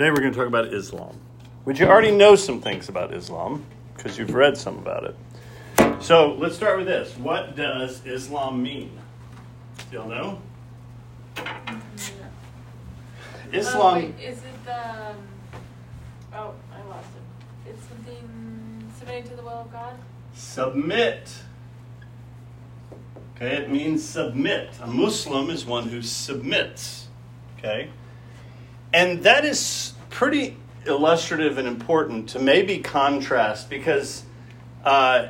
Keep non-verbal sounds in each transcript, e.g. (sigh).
Today we're going to talk about Islam, which you already know some things about Islam because you've read some about it. So let's start with this. What does Islam mean? Do y'all know? Islam. Oh, wait, is it the? Um, oh, I lost it. It's something submitting to the will of God. Submit. Okay, it means submit. A Muslim is one who submits. Okay? And that is pretty illustrative and important to maybe contrast because uh,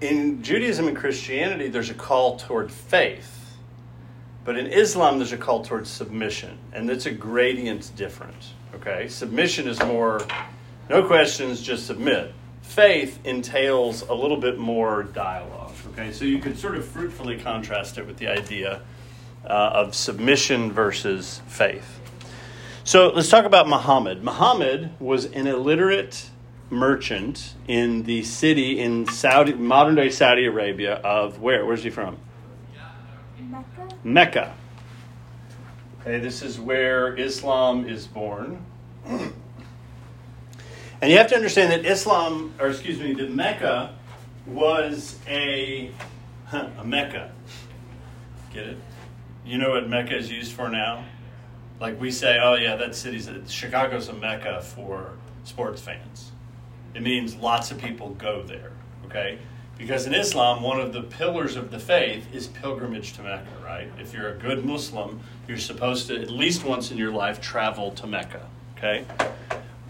in Judaism and Christianity, there's a call toward faith. But in Islam, there's a call toward submission, and it's a gradient different. Okay? Submission is more, no questions, just submit. Faith entails a little bit more dialogue. Okay? So you could sort of fruitfully contrast it with the idea uh, of submission versus faith. So let's talk about Muhammad. Muhammad was an illiterate merchant in the city in Saudi, modern day Saudi Arabia of where? Where's he from? Mecca? Mecca. Okay, this is where Islam is born. And you have to understand that Islam, or excuse me, that Mecca was a, (laughs) a Mecca. Get it? You know what Mecca is used for now? Like we say, oh yeah, that city's a, Chicago's a mecca for sports fans. It means lots of people go there. Okay, because in Islam, one of the pillars of the faith is pilgrimage to Mecca. Right? If you're a good Muslim, you're supposed to at least once in your life travel to Mecca. Okay.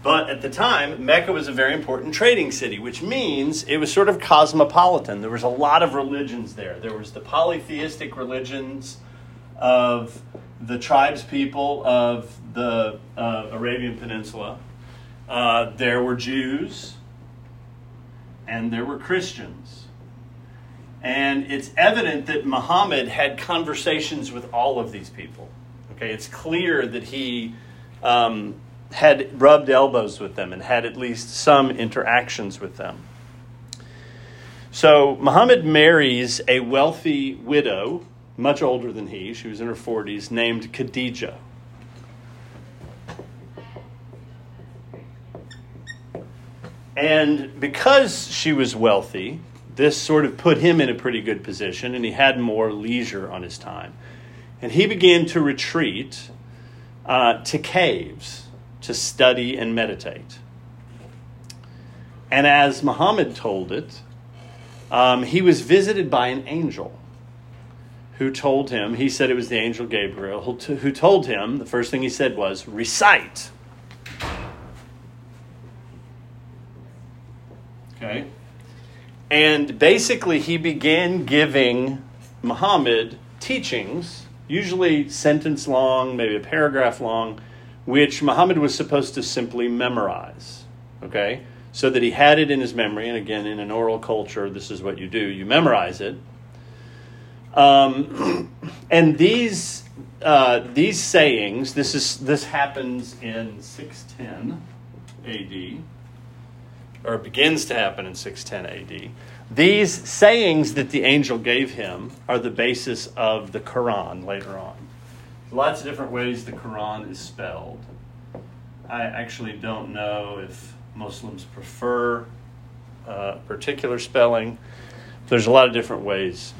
But at the time, Mecca was a very important trading city, which means it was sort of cosmopolitan. There was a lot of religions there. There was the polytheistic religions of the tribes people of the uh, Arabian Peninsula. Uh, there were Jews and there were Christians. And it's evident that Muhammad had conversations with all of these people. Okay, it's clear that he um, had rubbed elbows with them and had at least some interactions with them. So Muhammad marries a wealthy widow much older than he, she was in her 40s, named Khadija. And because she was wealthy, this sort of put him in a pretty good position, and he had more leisure on his time. And he began to retreat uh, to caves to study and meditate. And as Muhammad told it, um, he was visited by an angel who told him, he said it was the angel Gabriel, who told him, the first thing he said was, recite. Okay? And basically, he began giving Muhammad teachings, usually sentence long, maybe a paragraph long, which Muhammad was supposed to simply memorize. Okay? So that he had it in his memory. And again, in an oral culture, this is what you do you memorize it um, and these uh, these sayings, this is this happens in 610 A.D. or begins to happen in 610 A.D. These sayings that the angel gave him are the basis of the Quran later on. Lots of different ways the Quran is spelled. I actually don't know if Muslims prefer uh, particular spelling. There's a lot of different ways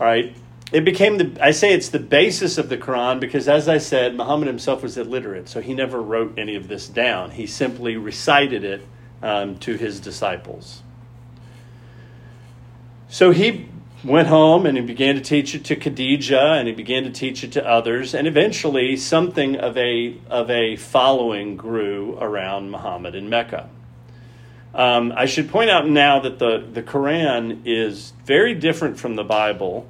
all right. It became the, I say it's the basis of the Quran because, as I said, Muhammad himself was illiterate, so he never wrote any of this down. He simply recited it um, to his disciples. So he went home and he began to teach it to Khadijah and he began to teach it to others and eventually something of a of a following grew around Muhammad in Mecca. Um, I should point out now that the, the Quran is very different from the Bible,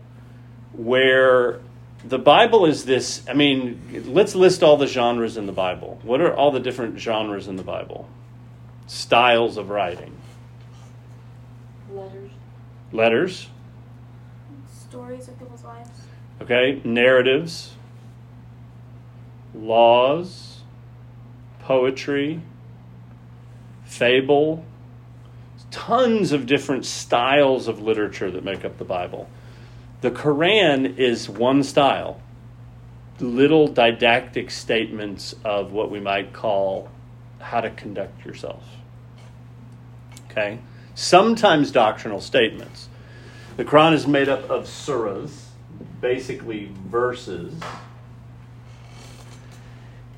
where the Bible is this. I mean, let's list all the genres in the Bible. What are all the different genres in the Bible? Styles of writing. Letters. Letters. Stories of people's lives. Okay. Narratives. Laws. Poetry. Fable tons of different styles of literature that make up the Bible. The Quran is one style. little didactic statements of what we might call how to conduct yourself. Okay? Sometimes doctrinal statements. The Quran is made up of surahs, basically verses.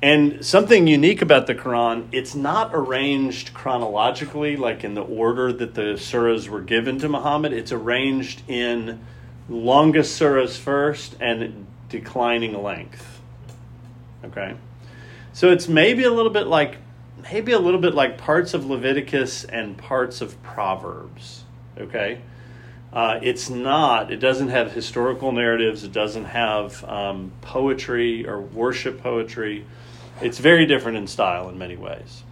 And something unique about the Quran, it's not arranged chronologically, like in the order that the surahs were given to Muhammad. It's arranged in longest surahs first and declining length. Okay? So it's maybe a little bit like maybe a little bit like parts of Leviticus and parts of Proverbs. Okay? Uh, it's not, it doesn't have historical narratives, it doesn't have um, poetry or worship poetry. It's very different in style in many ways.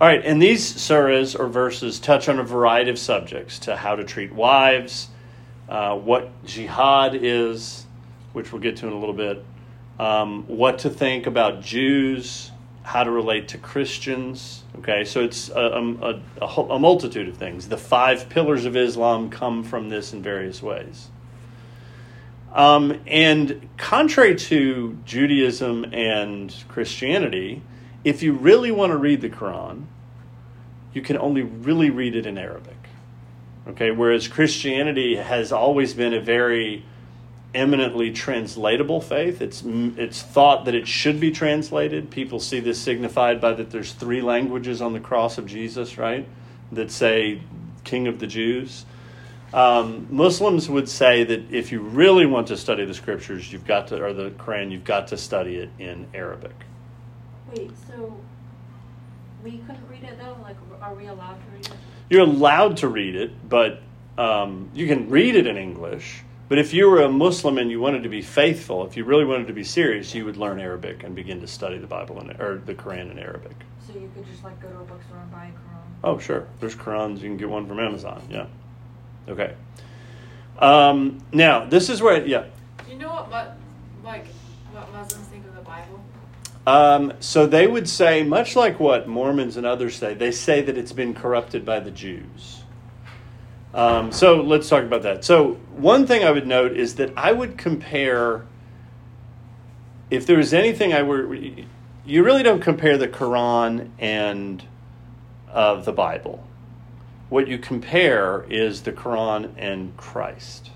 All right, and these surahs or verses touch on a variety of subjects to how to treat wives, uh, what jihad is, which we'll get to in a little bit, um, what to think about Jews, how to relate to Christians. Okay, so it's a, a, a, a, multitude of things. The five pillars of Islam come from this in various ways. Um, and contrary to Judaism and Christianity, if you really want to read the Quran, you can only really read it in Arabic. Okay, whereas Christianity has always been a very eminently translatable faith. It's it's thought that it should be translated. People see this signified by that there's three languages on the cross of Jesus, right? That say King of the Jews. Um, Muslims would say that if you really want to study the scriptures, you've got to, or the Quran, you've got to study it in Arabic. Wait, so we couldn't read it though? Like, are we allowed to read it? You're allowed to read it, but um, you can read it in English but if you were a Muslim and you wanted to be faithful, if you really wanted to be serious, you would learn Arabic and begin to study the Bible in, or the Quran in Arabic. So you could just like go to a bookstore and buy a Quran. Oh, sure. There's Qurans. You can get one from Amazon. Yeah. Okay. Um, now this is where yeah. Do you know what, what like what Muslims think of the Bible? Um, so they would say, much like what Mormons and others say, they say that it's been corrupted by the Jews. Um, so let's talk about that. So one thing I would note is that I would compare. If there was anything I were, you really don't compare the Quran and uh, the Bible. What you compare is the Quran and Christ.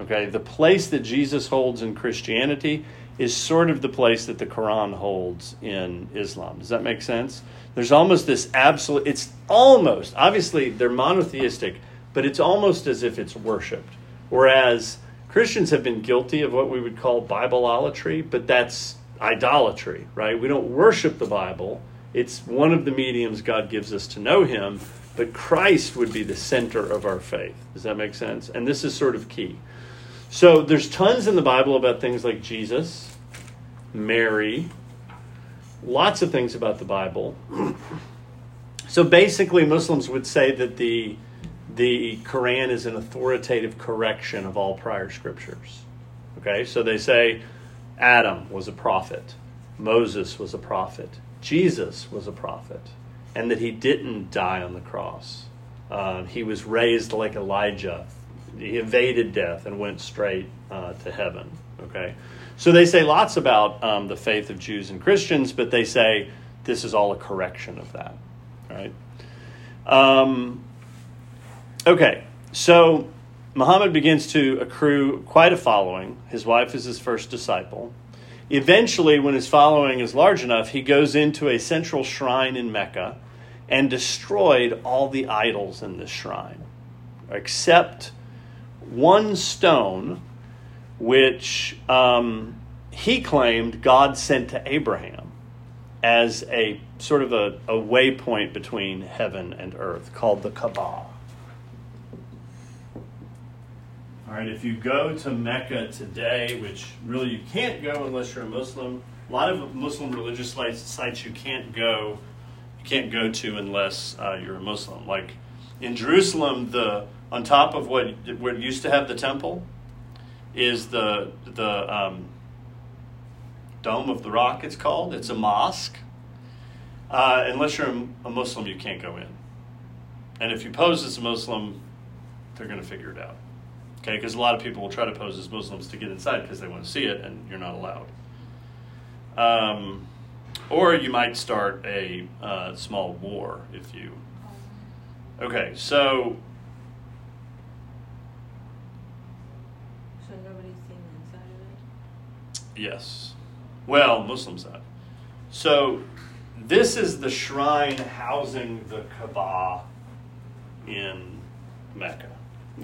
Okay, the place that Jesus holds in Christianity is sort of the place that the Quran holds in Islam. Does that make sense? There's almost this absolute. It's almost obviously they're monotheistic but it's almost as if it's worshiped. Whereas Christians have been guilty of what we would call Bibleolatry, but that's idolatry, right? We don't worship the Bible. It's one of the mediums God gives us to know Him, but Christ would be the center of our faith. Does that make sense? And this is sort of key. So there's tons in the Bible about things like Jesus, Mary, lots of things about the Bible. So basically, Muslims would say that the the Quran is an authoritative correction of all prior scriptures. Okay, so they say Adam was a prophet, Moses was a prophet, Jesus was a prophet, and that he didn't die on the cross. Uh, he was raised like Elijah. He evaded death and went straight uh, to heaven. Okay, so they say lots about um, the faith of Jews and Christians, but they say this is all a correction of that. Right. Um, Okay, so Muhammad begins to accrue quite a following. His wife is his first disciple. Eventually, when his following is large enough, he goes into a central shrine in Mecca and destroyed all the idols in this shrine, except one stone, which um, he claimed God sent to Abraham as a sort of a, a waypoint between heaven and earth called the Kaaba. All right, if you go to Mecca today, which really you can't go unless you're a Muslim, a lot of Muslim religious sites you can't go, you can't go to unless uh, you're a Muslim. Like in Jerusalem, the on top of what what used to have the temple is the the um, dome of the rock. It's called. It's a mosque. Uh, unless you're a Muslim, you can't go in. And if you pose as a Muslim, they're going to figure it out. Okay, because a lot of people will try to pose as Muslims to get inside because they want to see it, and you're not allowed. Um, or you might start a uh, small war if you. Okay, so So nobody's seen the inside of it? Yes. Well, Muslims have. So this is the shrine housing the Kaaba in Mecca.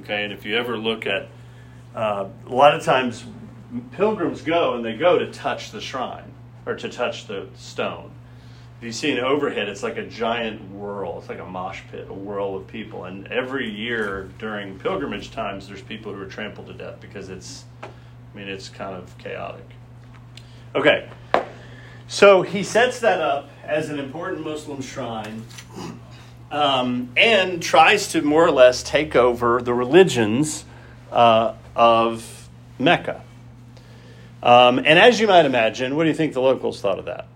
Okay, and if you ever look at, uh, a lot of times pilgrims go and they go to touch the shrine or to touch the stone. If you see an overhead, it's like a giant whirl. It's like a mosh pit, a whirl of people. And every year during pilgrimage times, there's people who are trampled to death because it's, I mean, it's kind of chaotic. Okay, so he sets that up as an important Muslim shrine um, and tries to more or less take over the religions uh, of Mecca. Um, and as you might imagine, what do you think the locals thought of that?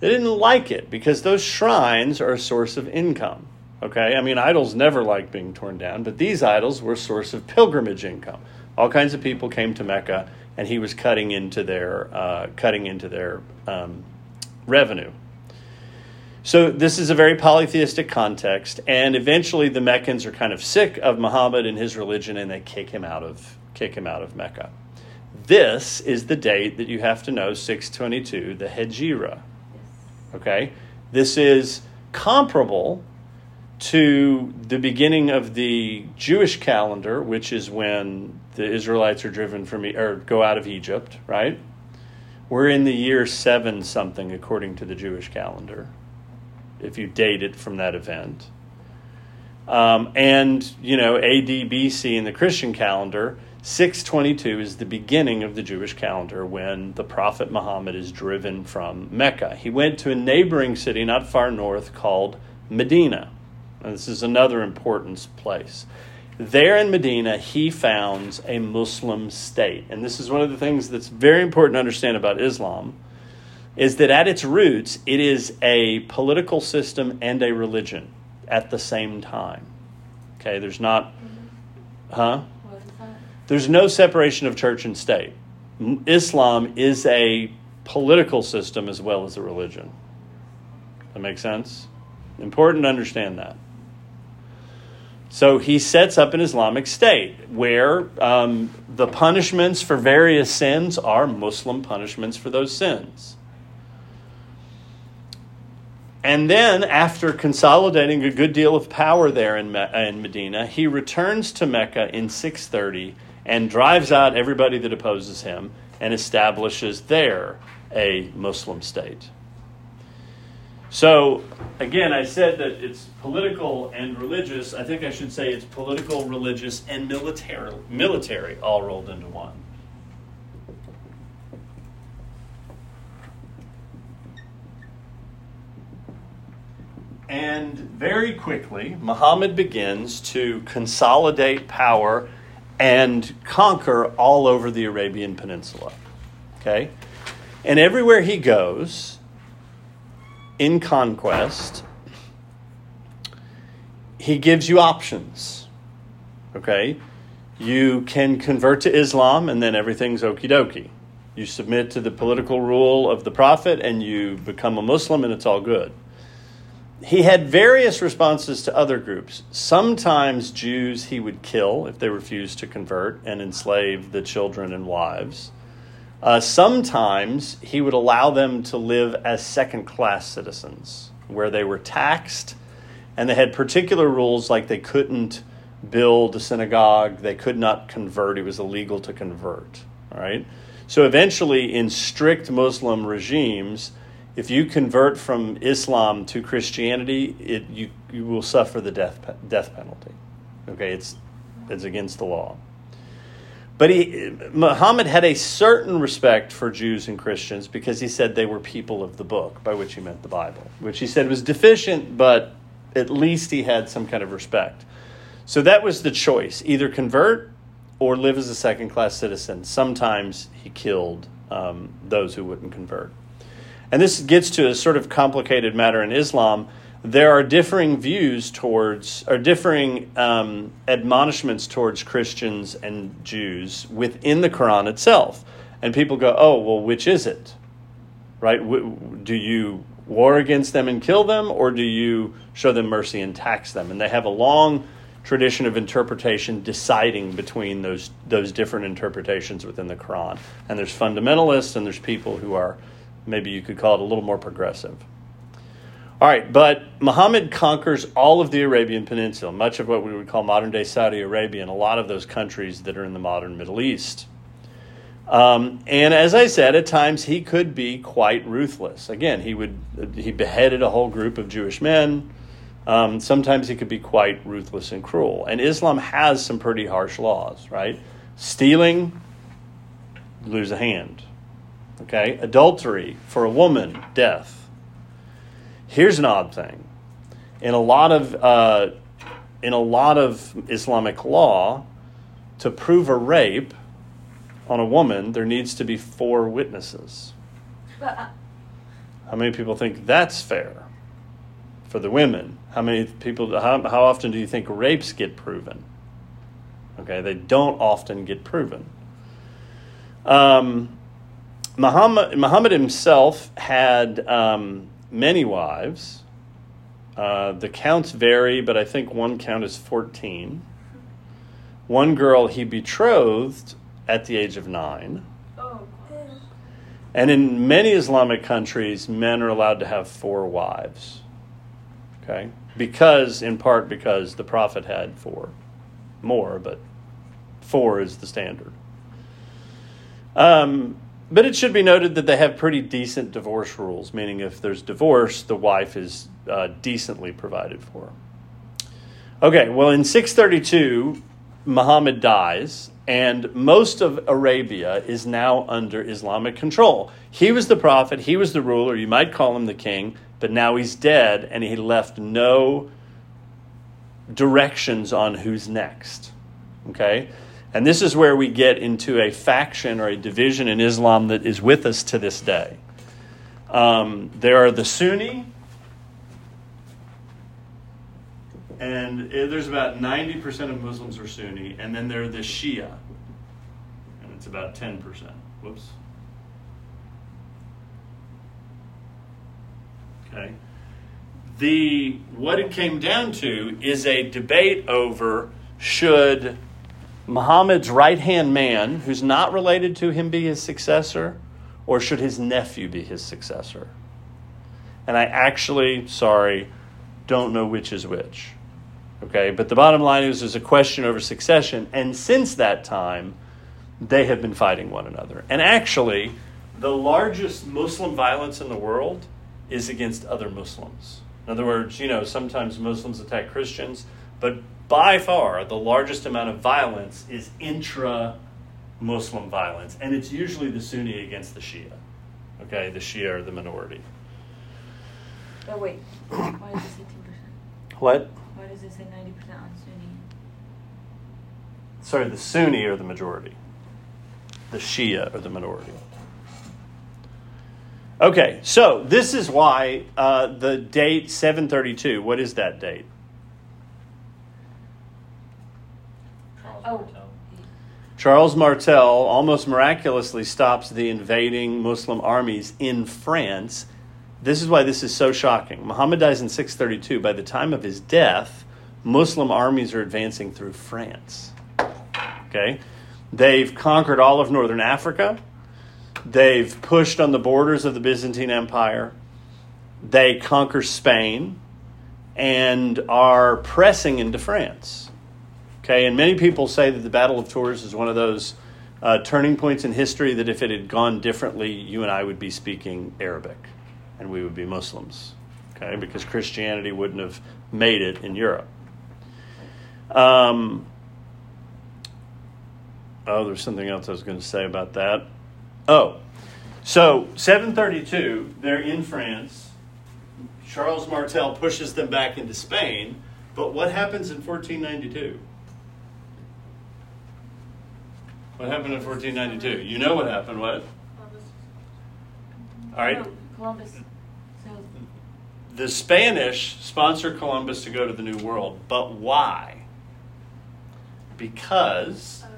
They didn't like it because those shrines are a source of income. Okay, I mean, idols never like being torn down, but these idols were a source of pilgrimage income. All kinds of people came to Mecca, and he was cutting into their uh, cutting into their um, revenue. So this is a very polytheistic context, and eventually the Meccans are kind of sick of Muhammad and his religion, and they kick him out of kick him out of Mecca. This is the date that you have to know, 622, the Hejira. Okay? This is comparable to the beginning of the Jewish calendar, which is when the Israelites are driven from or go out of Egypt, right? We're in the year 7 something according to the Jewish calendar, if you date it from that event. Um, and, you know, AD BC in the Christian calendar, 622 is the beginning of the Jewish calendar when the prophet Muhammad is driven from Mecca. He went to a neighboring city not far north called Medina. And this is another important place. There in Medina, he founds a Muslim state. And this is one of the things that's very important to understand about Islam is that at its roots, it is a political system and a religion at the same time. Okay, there's not, huh? There's no separation of church and state. Islam is a political system as well as a religion. That makes sense? Important to understand that. So he sets up an Islamic state where um, the punishments for various sins are Muslim punishments for those sins. And then, after consolidating a good deal of power there in, in Medina, he returns to Mecca in 630 and drives out everybody that opposes him and establishes there a Muslim state. So, again, I said that it's political and religious. I think I should say it's political, religious, and military, military all rolled into one. And very quickly, Muhammad begins to consolidate power and conquer all over the Arabian Peninsula. Okay? And everywhere he goes in conquest, he gives you options. Okay? You can convert to Islam and then everything's okie dokie. You submit to the political rule of the Prophet and you become a Muslim and it's all good he had various responses to other groups. Sometimes Jews he would kill if they refused to convert and enslave the children and wives. Uh, sometimes he would allow them to live as second class citizens, where they were taxed and they had particular rules like they couldn't build a synagogue, they could not convert, it was illegal to convert. All right? So eventually, in strict Muslim regimes, if you convert from Islam to Christianity, it, you, you will suffer the death, death penalty. Okay, it's, it's against the law. But he, Muhammad had a certain respect for Jews and Christians because he said they were people of the book, by which he meant the Bible, which he said was deficient, but at least he had some kind of respect. So that was the choice either convert or live as a second class citizen. Sometimes he killed um, those who wouldn't convert. And this gets to a sort of complicated matter in Islam there are differing views towards, or differing um, admonishments towards Christians and Jews within the Quran itself. And people go, oh, well, which is it? Right? Do you war against them and kill them, or do you show them mercy and tax them? And they have a long tradition of interpretation deciding between those those different interpretations within the Quran. And there's fundamentalists and there's people who are maybe you could call it a little more progressive. All right, but Muhammad conquers all of the Arabian Peninsula, much of what we would call modern day Saudi Arabia, and a lot of those countries that are in the modern Middle East. Um, and as I said, at times he could be quite ruthless. Again, he would he beheaded a whole group of Jewish men. Um, sometimes he could be quite ruthless and cruel. And Islam has some pretty harsh laws, right? Stealing, lose a hand. Okay, adultery for a woman, death. Here's an odd thing: in a lot of uh, in a lot of Islamic law, to prove a rape on a woman, there needs to be four witnesses. But, uh, How many people think that's fair for the women? How many people? How, how often do you think rapes get proven? Okay, they don't often get proven. Um, Muhammad, Muhammad himself had um, many wives. Uh, the counts vary, but I think one count is 14. One girl he betrothed at the age of nine. And in many Islamic countries, men are allowed to have four wives. Okay? Because, in part, because the Prophet had four. More, but four is the standard. Um, but it should be noted that they have pretty decent divorce rules, meaning if there's divorce, the wife is uh, decently provided for. Okay, well, in 632, Muhammad dies, and most of Arabia is now under Islamic control. He was the prophet, he was the ruler, you might call him the king, but now he's dead, and he left no directions on who's next. Okay? And this is where we get into a faction or a division in Islam that is with us to this day. Um, there are the Sunni, and uh, there's about 90% of Muslims are Sunni, and then there are the Shia, and it's about 10%. Whoops. Okay. The what it came down to is a debate over should Muhammad's right hand man, who's not related to him, be his successor, or should his nephew be his successor? And I actually, sorry, don't know which is which. Okay, but the bottom line is there's a question over succession, and since that time, they have been fighting one another. And actually, the largest Muslim violence in the world is against other Muslims. In other words, you know, sometimes Muslims attack Christians, but by far the largest amount of violence is intra Muslim violence, and it's usually the Sunni against the Shia. Okay, the Shia are the minority. oh wait, why does it say ten percent? What? Why does it say ninety percent on Sunni? Sorry, the Sunni are the majority. The Shia are the minority. Okay, so this is why uh, the date 732, what is that date? Oh. Charles Martel almost miraculously stops the invading Muslim armies in France. This is why this is so shocking. Muhammad dies in 632. By the time of his death, Muslim armies are advancing through France. Okay? They've conquered all of northern Africa. They've pushed on the borders of the Byzantine Empire. They conquer Spain and are pressing into France. Okay, and many people say that the Battle of Tours is one of those uh, turning points in history that if it had gone differently, you and I would be speaking Arabic and we would be Muslims. Okay, because Christianity wouldn't have made it in Europe. Um, oh, there's something else I was going to say about that. Oh, so 732, they're in France. Charles Martel pushes them back into Spain. But what happens in 1492? What happened in 1492? You know what happened, what? All right. Oh, Columbus the Spanish sponsored Columbus to go to the New World, but why? Because Uh,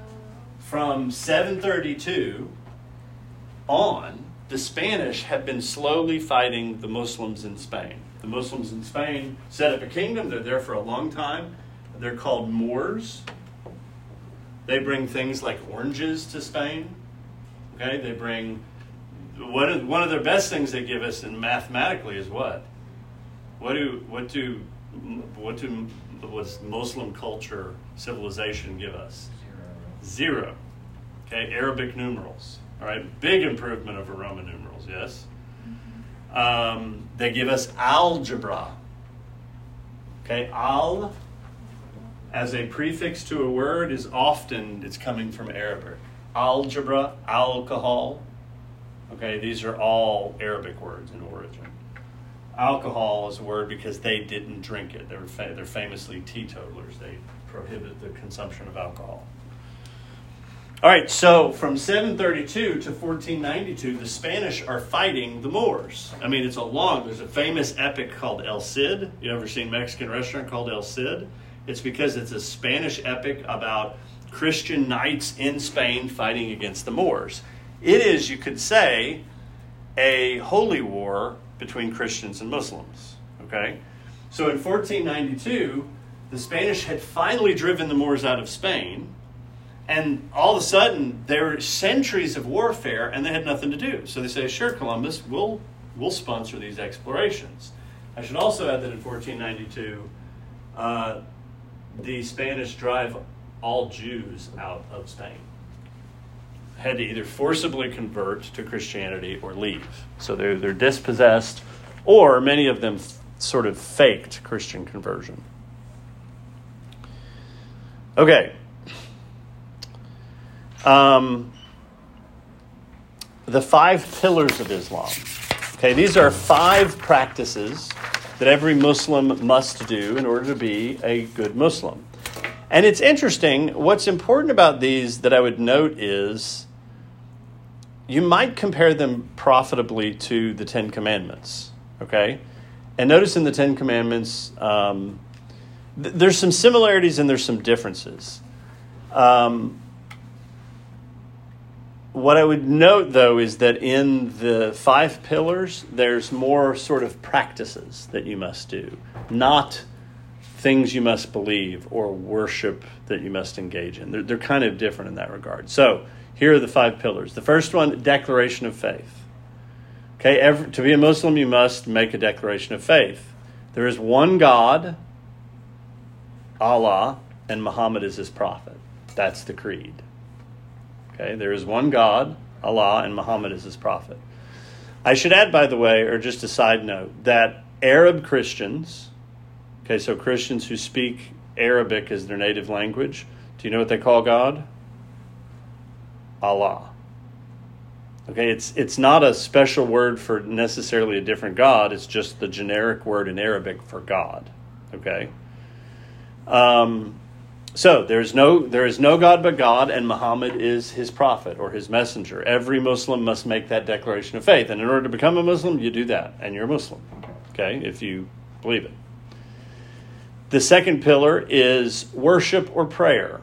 from 732 on, the Spanish have been slowly fighting the Muslims in Spain. The Muslims in Spain set up a kingdom. They're there for a long time. They're called Moors. They bring things like oranges to Spain. Okay, they bring one of, one of their best things they give us in mathematically is what? What do what do what do was Muslim culture civilization give us? Zero. Okay, Arabic numerals. All right, big improvement over Roman numerals. Yes. Um, they give us algebra. Okay, al as a prefix to a word is often it's coming from Arabic. Algebra, alcohol. Okay, these are all Arabic words in origin. Alcohol is a word because they didn't drink it. They were fa- they're famously teetotalers. They prohibit the consumption of alcohol. All right, so from 732 to 1492, the Spanish are fighting the Moors. I mean, it's a long, there's a famous epic called El Cid. You ever seen Mexican restaurant called El Cid? It's because it's a Spanish epic about Christian knights in Spain fighting against the Moors. It is, you could say, a holy war between Christians and Muslims. Okay? So in 1492, the Spanish had finally driven the Moors out of Spain. And all of a sudden, there were centuries of warfare, and they had nothing to do. So they say, "Sure, Columbus, we'll we'll sponsor these explorations." I should also add that in 1492, uh, the Spanish drive all Jews out of Spain. Had to either forcibly convert to Christianity or leave. So they're they're dispossessed, or many of them sort of faked Christian conversion. Okay. Um, the five pillars of Islam. Okay, these are five practices that every Muslim must do in order to be a good Muslim. And it's interesting, what's important about these that I would note is you might compare them profitably to the Ten Commandments. Okay? And notice in the Ten Commandments, um, th- there's some similarities and there's some differences. Um, what I would note, though, is that in the five pillars, there's more sort of practices that you must do, not things you must believe or worship that you must engage in. They're, they're kind of different in that regard. So, here are the five pillars. The first one, declaration of faith. Okay, every, to be a Muslim, you must make a declaration of faith. There is one God, Allah, and Muhammad is his prophet. That's the creed. Okay, there is one God, Allah, and Muhammad is his prophet. I should add, by the way, or just a side note, that Arab Christians, okay, so Christians who speak Arabic as their native language, do you know what they call God? Allah. Okay, it's it's not a special word for necessarily a different God. It's just the generic word in Arabic for God. Okay. Um, so there's no there is no God but God, and Muhammad is his prophet or his messenger. Every Muslim must make that declaration of faith, and in order to become a Muslim, you do that, and you're a Muslim. Okay, if you believe it. The second pillar is worship or prayer.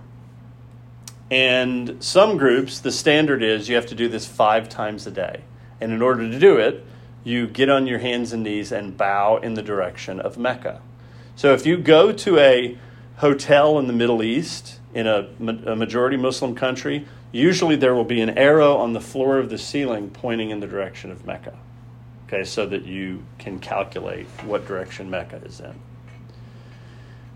And some groups, the standard is you have to do this five times a day. And in order to do it, you get on your hands and knees and bow in the direction of Mecca. So if you go to a hotel in the Middle East, in a, a majority Muslim country, usually there will be an arrow on the floor of the ceiling pointing in the direction of Mecca. Okay, so that you can calculate what direction Mecca is in.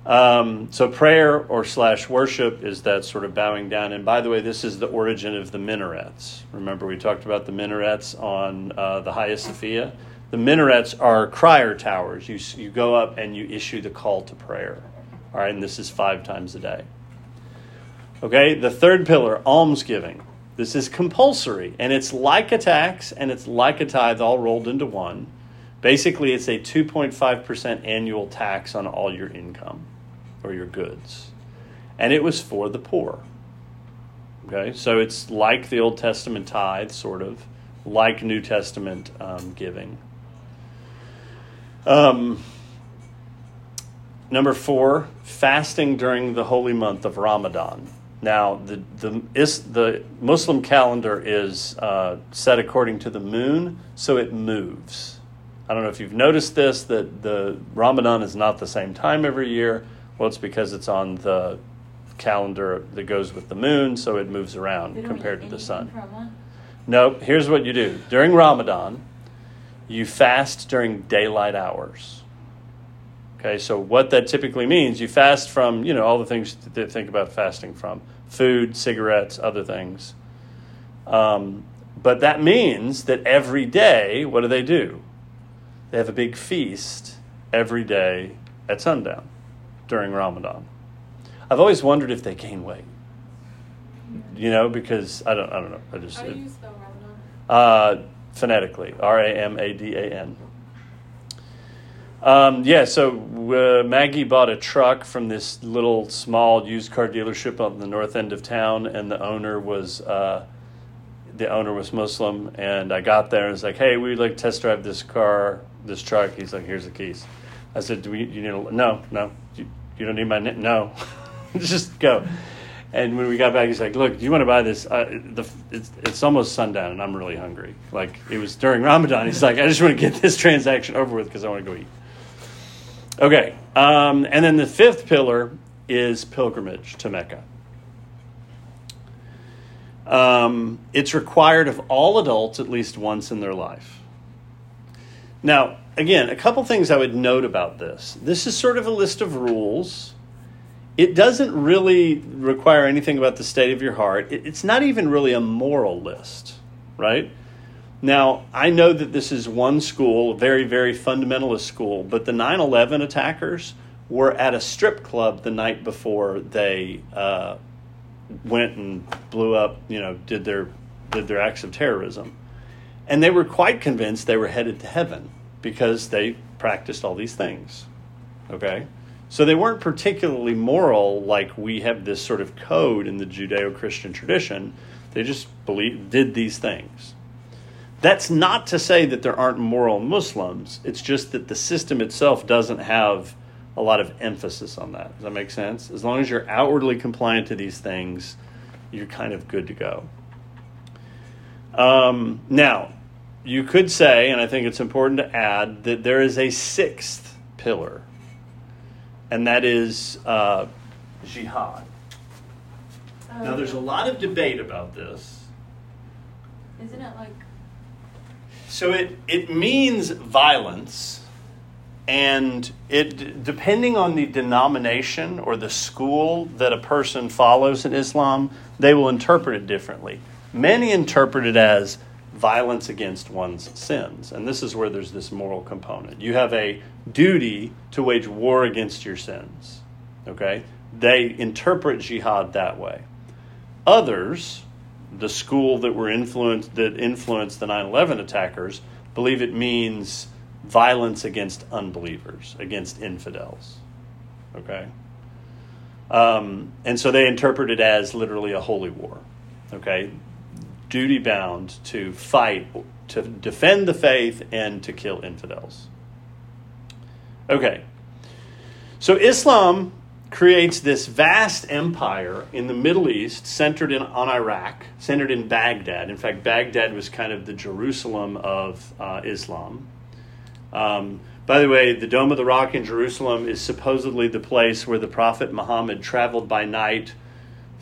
Um, so prayer or slash worship is that sort of bowing down. And by the way, this is the origin of the minarets. Remember, we talked about the minarets on uh, the Hagia Sophia. The minarets are crier towers. You you go up and you issue the call to prayer. All right, and this is five times a day. Okay, the third pillar, almsgiving. This is compulsory, and it's like a tax and it's like a tithe all rolled into one. Basically, it's a 2.5% annual tax on all your income or your goods. And it was for the poor. Okay, so it's like the Old Testament tithe, sort of, like New Testament um, giving. Um, number four, fasting during the holy month of Ramadan. Now, the the is the Muslim calendar is uh, set according to the moon, so it moves. I don't know if you've noticed this that the Ramadan is not the same time every year. Well, it's because it's on the calendar that goes with the moon, so it moves around compared to the sun. No, here's what you do. During Ramadan, you fast during daylight hours. Okay, so what that typically means, you fast from, you know, all the things that they think about fasting from food, cigarettes, other things. Um, but that means that every day, what do they do? They have a big feast every day at sundown during Ramadan. I've always wondered if they gain weight. You know, because I don't, I don't know. I just How do you spell Ramadan? uh, phonetically, R A M A D A N. Um, yeah, so uh, Maggie bought a truck from this little small used car dealership on the north end of town, and the owner was uh, the owner was Muslim. And I got there and was like, "Hey, we'd like to test drive this car, this truck." He's like, "Here's the keys." I said, "Do we? You need a, no, no, you, you don't need my no, (laughs) just go." And when we got back, he's like, "Look, do you want to buy this? Uh, the, it's, it's almost sundown, and I'm really hungry. Like it was during Ramadan. He's like, I just want to get this transaction over with because I want to go eat." Okay, um, and then the fifth pillar is pilgrimage to Mecca. Um, it's required of all adults at least once in their life. Now, again, a couple things I would note about this. This is sort of a list of rules. It doesn't really require anything about the state of your heart. It- It's not even really a moral list, right? Now, I know that this is one school, a very, very fundamentalist school, but the 9 11 attackers were at a strip club the night before they uh, went and blew up, you know, did their, did their acts of terrorism. And they were quite convinced they were headed to heaven because they practiced all these things. Okay? So they weren't particularly moral like we have this sort of code in the Judeo Christian tradition. They just believe, did these things. That's not to say that there aren't moral Muslims. It's just that the system itself doesn't have a lot of emphasis on that. Does that make sense? As long as you're outwardly compliant to these things, you're kind of good to go. Um, now, you could say, and I think it's important to add, that there is a sixth pillar, and that is uh, jihad. Now, there's a lot of debate about this. Isn't it like So it it means violence, and it depending on the denomination or the school that a person follows in Islam, they will interpret it differently. Many interpret it as violence against one's sins, and this is where there's this moral component. You have a duty to wage war against your sins. Okay, they interpret jihad that way. Others, the school that were influenced that influenced the 9/11 attackers, believe it means violence against unbelievers, against infidels. Okay, um, and so they interpret it as literally a holy war. Okay, duty bound to fight to defend the faith and to kill infidels. Okay, so Islam creates this vast empire in the Middle East, centered in, on Iraq, centered in Baghdad. In fact, Baghdad was kind of the Jerusalem of uh, Islam. Um, by the way, the Dome of the Rock in Jerusalem is supposedly the place where the Prophet Muhammad traveled by night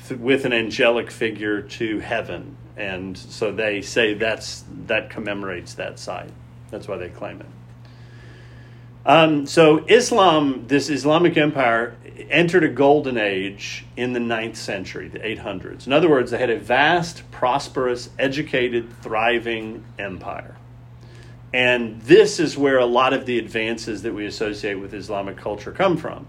th- with an angelic figure to heaven, and so they say that's that commemorates that site. That's why they claim it. Um, so Islam, this Islamic empire, entered a golden age in the 9th century, the 800s. In other words, they had a vast, prosperous, educated, thriving empire. And this is where a lot of the advances that we associate with Islamic culture come from.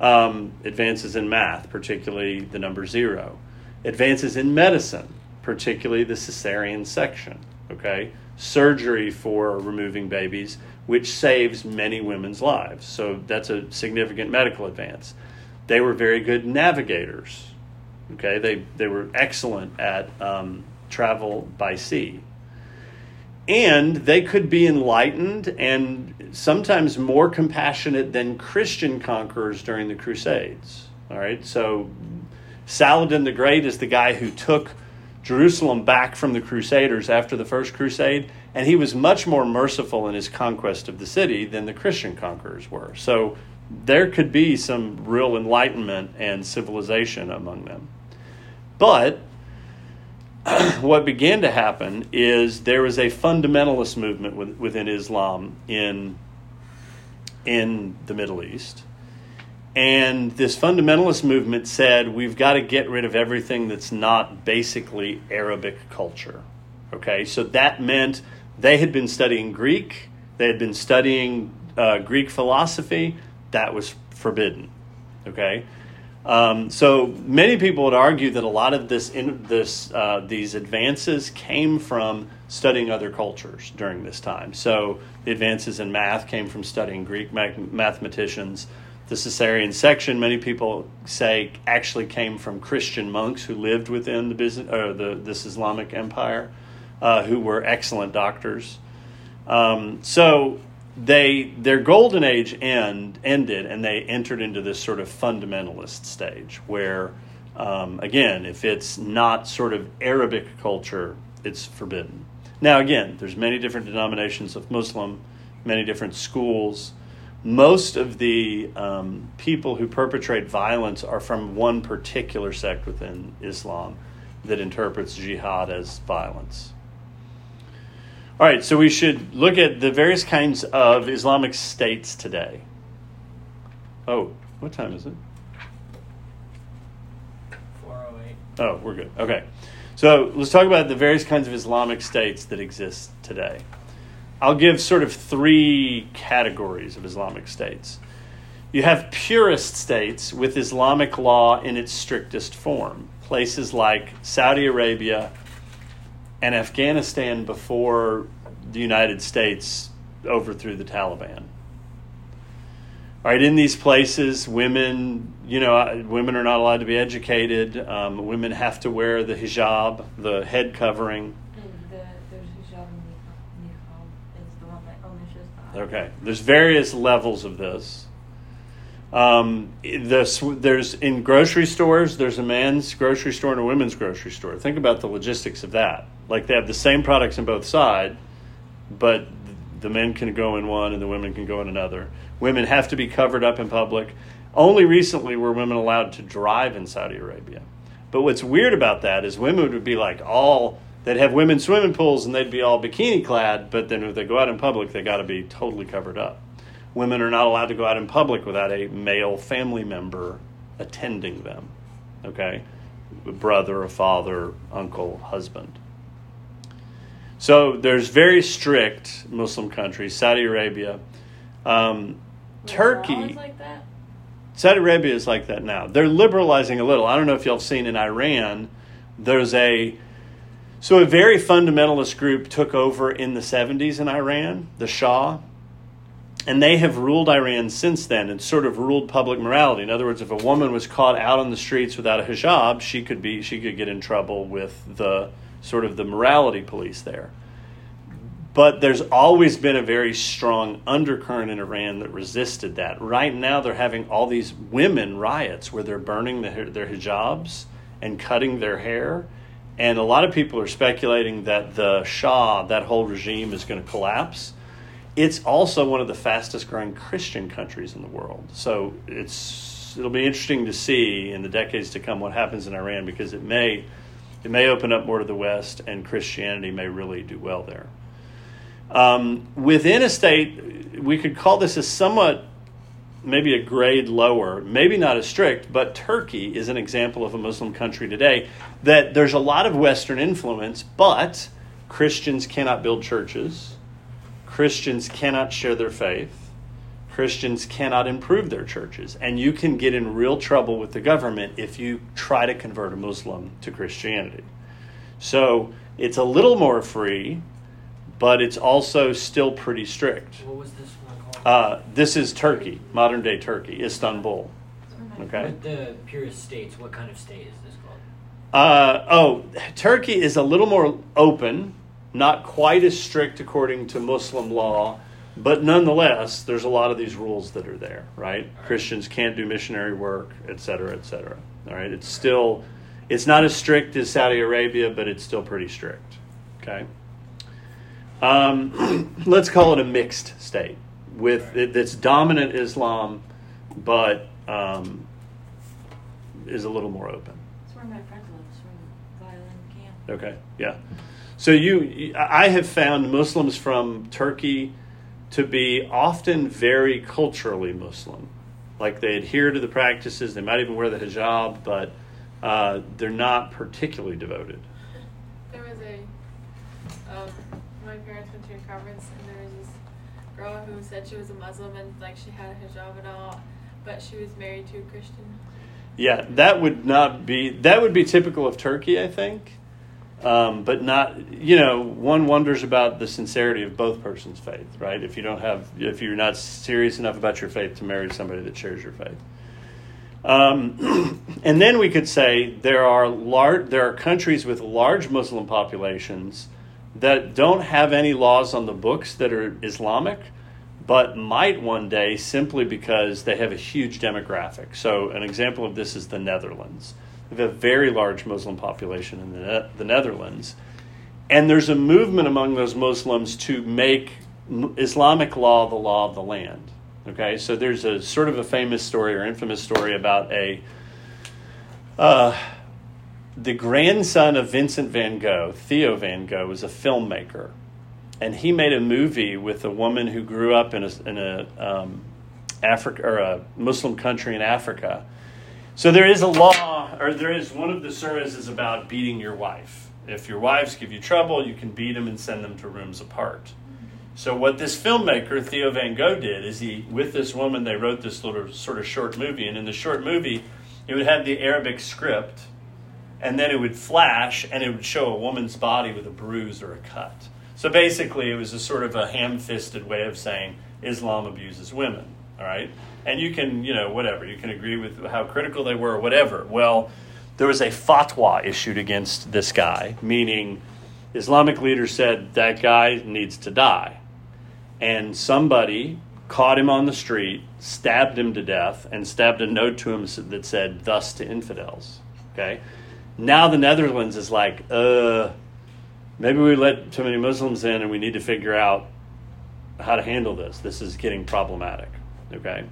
Um, advances in math, particularly the number zero. Advances in medicine, particularly the cesarean section. Okay, surgery for removing babies, which saves many women's lives. So that's a significant medical advance. They were very good navigators. Okay, they they were excellent at um, travel by sea. and they could be enlightened and sometimes more compassionate than Christian conquerors during the Crusades. All right, so Saladin the Great is the guy who took Jerusalem back from the Crusaders after the First Crusade, and he was much more merciful in his conquest of the city than the Christian conquerors were. So there could be some real enlightenment and civilization among them. But (clears throat) what began to happen is there was a fundamentalist movement within Islam in in the Middle East. And this fundamentalist movement said we've got to get rid of everything that's not basically Arabic culture. Okay, so that meant they had been studying Greek, they had been studying uh, Greek philosophy, that was forbidden. Okay, um, so many people would argue that a lot of this, in, this uh, these advances came from studying other cultures during this time. So the advances in math came from studying Greek mathematicians. The Caesarean section, many people say, actually came from Christian monks who lived within the business, or the, this Islamic empire, uh, who were excellent doctors. Um, so they their golden age end ended and they entered into this sort of fundamentalist stage where um, again if it's not sort of arabic culture it's forbidden. Now again there's many different denominations of muslim many different schools. Most of the um, people who perpetrate violence are from one particular sect within islam that interprets jihad as violence all right, so we should look at the various kinds of Islamic states today. Oh, what time is it? 408. Oh, we're good. Okay. So let's talk about the various kinds of Islamic states that exist today. I'll give sort of three categories of Islamic states. You have purist states with Islamic law in its strictest form, places like Saudi Arabia, and Afghanistan before the United States overthrew the Taliban. All right, in these places, women, you know, uh, women are not allowed to be educated. Um, women have to wear the hijab, the head covering. The, there's hijab and niqab is the one that omishes that. Okay, there's various levels of this. Um, the, there's in grocery stores. There's a man's grocery store and a women's grocery store. Think about the logistics of that. Like they have the same products on both sides, but the men can go in one and the women can go in another. Women have to be covered up in public. Only recently were women allowed to drive in Saudi Arabia. But what's weird about that is women would be like all they'd have women swimming pools and they'd be all bikini clad, but then if they go out in public, they got to be totally covered up women are not allowed to go out in public without a male family member attending them. Okay? A brother, a father, uncle, husband. So there's very strict Muslim countries, Saudi Arabia. Um, Turkey. Like Saudi Arabia is like that now. They're liberalizing a little. I don't know if y'all have seen in Iran, there's a so a very fundamentalist group took over in the 70s in Iran, the Shah, and they have ruled Iran since then and sort of ruled public morality. In other words, if a woman was caught out on the streets without a hijab, she could be she could get in trouble with the sort of the morality police there. But there's always been a very strong undercurrent in Iran that resisted that. Right now, they're having all these women riots where they're burning the, their hijabs and cutting their hair. And a lot of people are speculating that the Shah, that whole regime, is going to collapse it's also one of the fastest growing Christian countries in the world. So it's it'll be interesting to see in the decades to come what happens in Iran because it may it may open up more to the West and Christianity may really do well there. Um, within a state, we could call this a somewhat maybe a grade lower, maybe not as strict, but Turkey is an example of a Muslim country today that there's a lot of Western influence, but Christians cannot build churches Christians cannot share their faith. Christians cannot improve their churches. And you can get in real trouble with the government if you try to convert a Muslim to Christianity. So it's a little more free, but it's also still pretty strict. What was this one called? Uh, this is Turkey, modern day Turkey, Istanbul. Okay. With the purest states, what kind of state is this called? Uh, oh, Turkey is a little more open not quite as strict according to Muslim law, but nonetheless, there's a lot of these rules that are there, right? Christians can't do missionary work, et cetera, et cetera. All right, it's still, it's not as strict as Saudi Arabia, but it's still pretty strict. Okay. Um, (clears throat) let's call it a mixed state with it, it's dominant Islam, but um, is a little more open. That's where my friend lives, from Violin Camp. Okay, yeah. So you, I have found Muslims from Turkey to be often very culturally Muslim. Like they adhere to the practices, they might even wear the hijab, but uh, they're not particularly devoted. There was a, um, my parents went to a conference and there was this girl who said she was a Muslim and like she had a hijab and all, but she was married to a Christian. Yeah, that would not be that would be typical of Turkey, I think. Um, but not, you know, one wonders about the sincerity of both persons' faith, right? If you don't have, if you're not serious enough about your faith to marry somebody that shares your faith. Um, (clears throat) and then we could say there are large, there are countries with large Muslim populations that don't have any laws on the books that are Islamic, but might one day simply because they have a huge demographic. So, an example of this is the Netherlands. They have a very large Muslim population in the, the Netherlands. And there's a movement among those Muslims to make Islamic law the law of the land. Okay, so there's a sort of a famous story or infamous story about a uh, the grandson of Vincent van Gogh, Theo van Gogh, was a filmmaker, and he made a movie with a woman who grew up in a in a um, Africa or a Muslim country in Africa. So there is a law, or there is one of the sermons is about beating your wife. If your wives give you trouble, you can beat them and send them to rooms apart. So what this filmmaker Theo Van Gogh did is he, with this woman, they wrote this little sort of short movie, and in the short movie, it would have the Arabic script, and then it would flash, and it would show a woman's body with a bruise or a cut. So basically, it was a sort of a ham-fisted way of saying Islam abuses women. All right, and you can, you know, whatever you can agree with how critical they were, whatever. Well, there was a fatwa issued against this guy, meaning Islamic leaders said that guy needs to die and somebody caught him on the street, stabbed him to death, and stabbed a note to him that said, Thus to infidels. Okay? Now the Netherlands is like, uh, maybe we let too many Muslims in and we need to figure out how to handle this. This is getting problematic. Okay?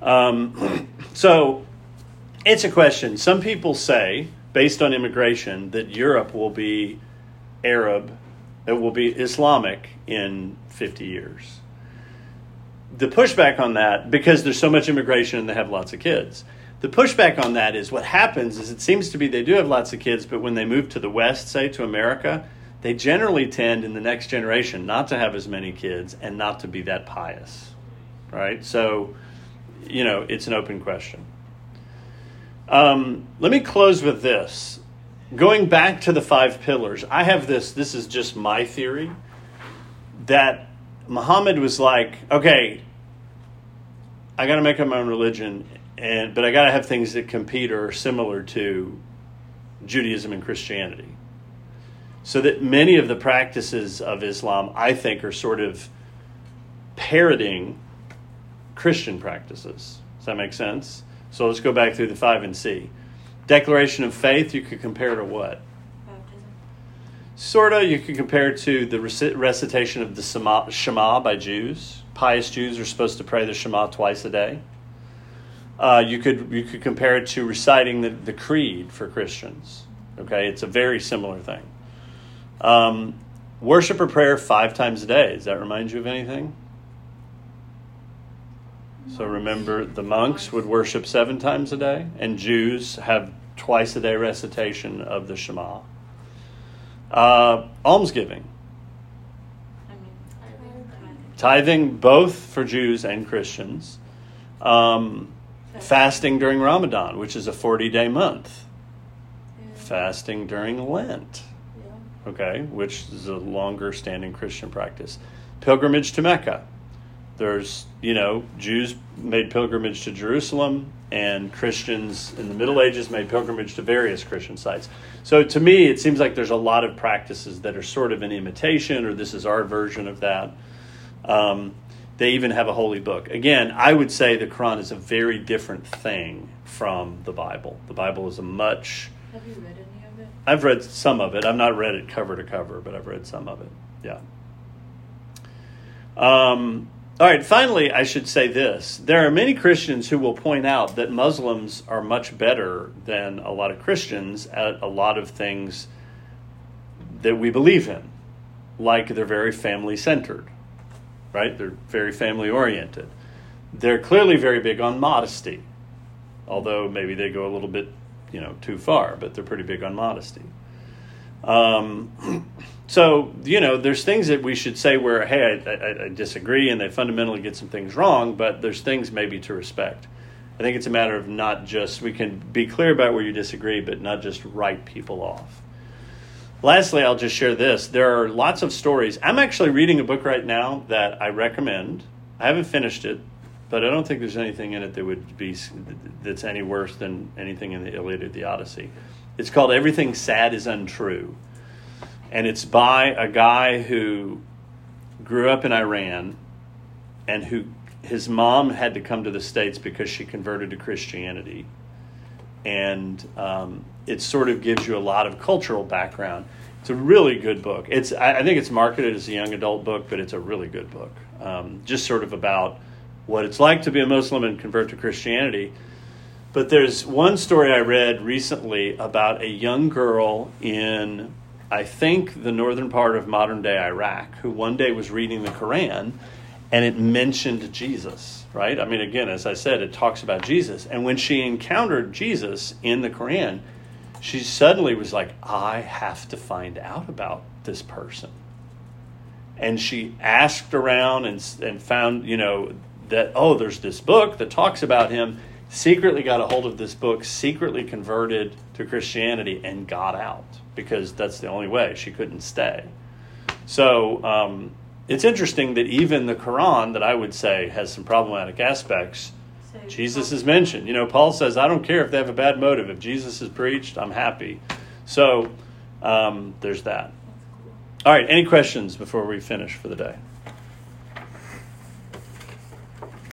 Um, (clears throat) so it's a question. Some people say, based on immigration, that Europe will be Arab it will be Islamic in 50 years. The pushback on that, because there's so much immigration and they have lots of kids, the pushback on that is what happens is it seems to be they do have lots of kids, but when they move to the West, say to America, they generally tend in the next generation not to have as many kids and not to be that pious. Right? So, you know, it's an open question. Um, let me close with this going back to the five pillars, I have this, this is just my theory, that Muhammad was like, okay, I got to make up my own religion, and but I got to have things that compete or are similar to Judaism and Christianity. So that many of the practices of Islam, I think, are sort of parroting Christian practices. Does that make sense? So let's go back through the five and see. Declaration of faith, you could compare to what? Baptism. Sort of, you could compare to the recitation of the Shema by Jews. Pious Jews are supposed to pray the Shema twice a day. Uh, you could you could compare it to reciting the, the creed for Christians. Okay, it's a very similar thing. Um, worship or prayer five times a day. Does that remind you of anything? So remember, the monks would worship seven times a day, and Jews have twice a day recitation of the Shema. Uh, almsgiving. I mean, tithing. Tithing, both for Jews and Christians. Um, fasting during Ramadan, which is a 40 day month. Yeah. Fasting during Lent, Yeah. okay, which is a longer standing Christian practice. Pilgrimage to Mecca. There's, you know, Jews made pilgrimage to Jerusalem, and Christians in the Middle Ages made pilgrimage to various Christian sites. So to me, it seems like there's a lot of practices that are sort of an imitation, or this is our version of that. Um, they even have a holy book. Again, I would say the Quran is a very different thing from the Bible. The Bible is a much. Have you read any of it? I've read some of it. I've not read it cover to cover, but I've read some of it. Yeah. Um, all right, finally, I should say this. There are many Christians who will point out that Muslims are much better than a lot of Christians at a lot of things that we believe in, like they're very family centered, right? They're very family oriented. They're clearly very big on modesty, although maybe they go a little bit, you know, too far, but they're pretty big on modesty. Um, (clears throat) so you know, there's things that we should say where, hey, I, I, I, disagree, and they fundamentally get some things wrong, but there's things maybe to respect. I think it's a matter of not just we can be clear about where you disagree, but not just write people off. Lastly, I'll just share this. There are lots of stories. I'm actually reading a book right now that I recommend. I haven't finished it, but I don't think there's anything in it that would be that's any worse than anything in the Iliad or the Odyssey. It's called Everything Sad is Untrue. And it's by a guy who grew up in Iran and who his mom had to come to the States because she converted to Christianity. And um, it sort of gives you a lot of cultural background. It's a really good book. It's I, think it's marketed as a young adult book, but it's a really good book. Um, just sort of about what it's like to be a Muslim and convert to Christianity but there's one story I read recently about a young girl in, I think, the northern part of modern day Iraq who one day was reading the Quran and it mentioned Jesus, right? I mean, again, as I said, it talks about Jesus. And when she encountered Jesus in the Quran, she suddenly was like, I have to find out about this person. And she asked around and, and found, you know, that, oh, there's this book that talks about him secretly got a hold of this book, secretly converted to Christianity, and got out because that's the only way she couldn't stay. So um, it's interesting that even the Quran, that I would say has some problematic aspects, So Jesus is mentioned. You know, Paul says, I don't care if they have a bad motive. If Jesus is preached, I'm happy. So um, there's that. All right, any questions before we finish for the day?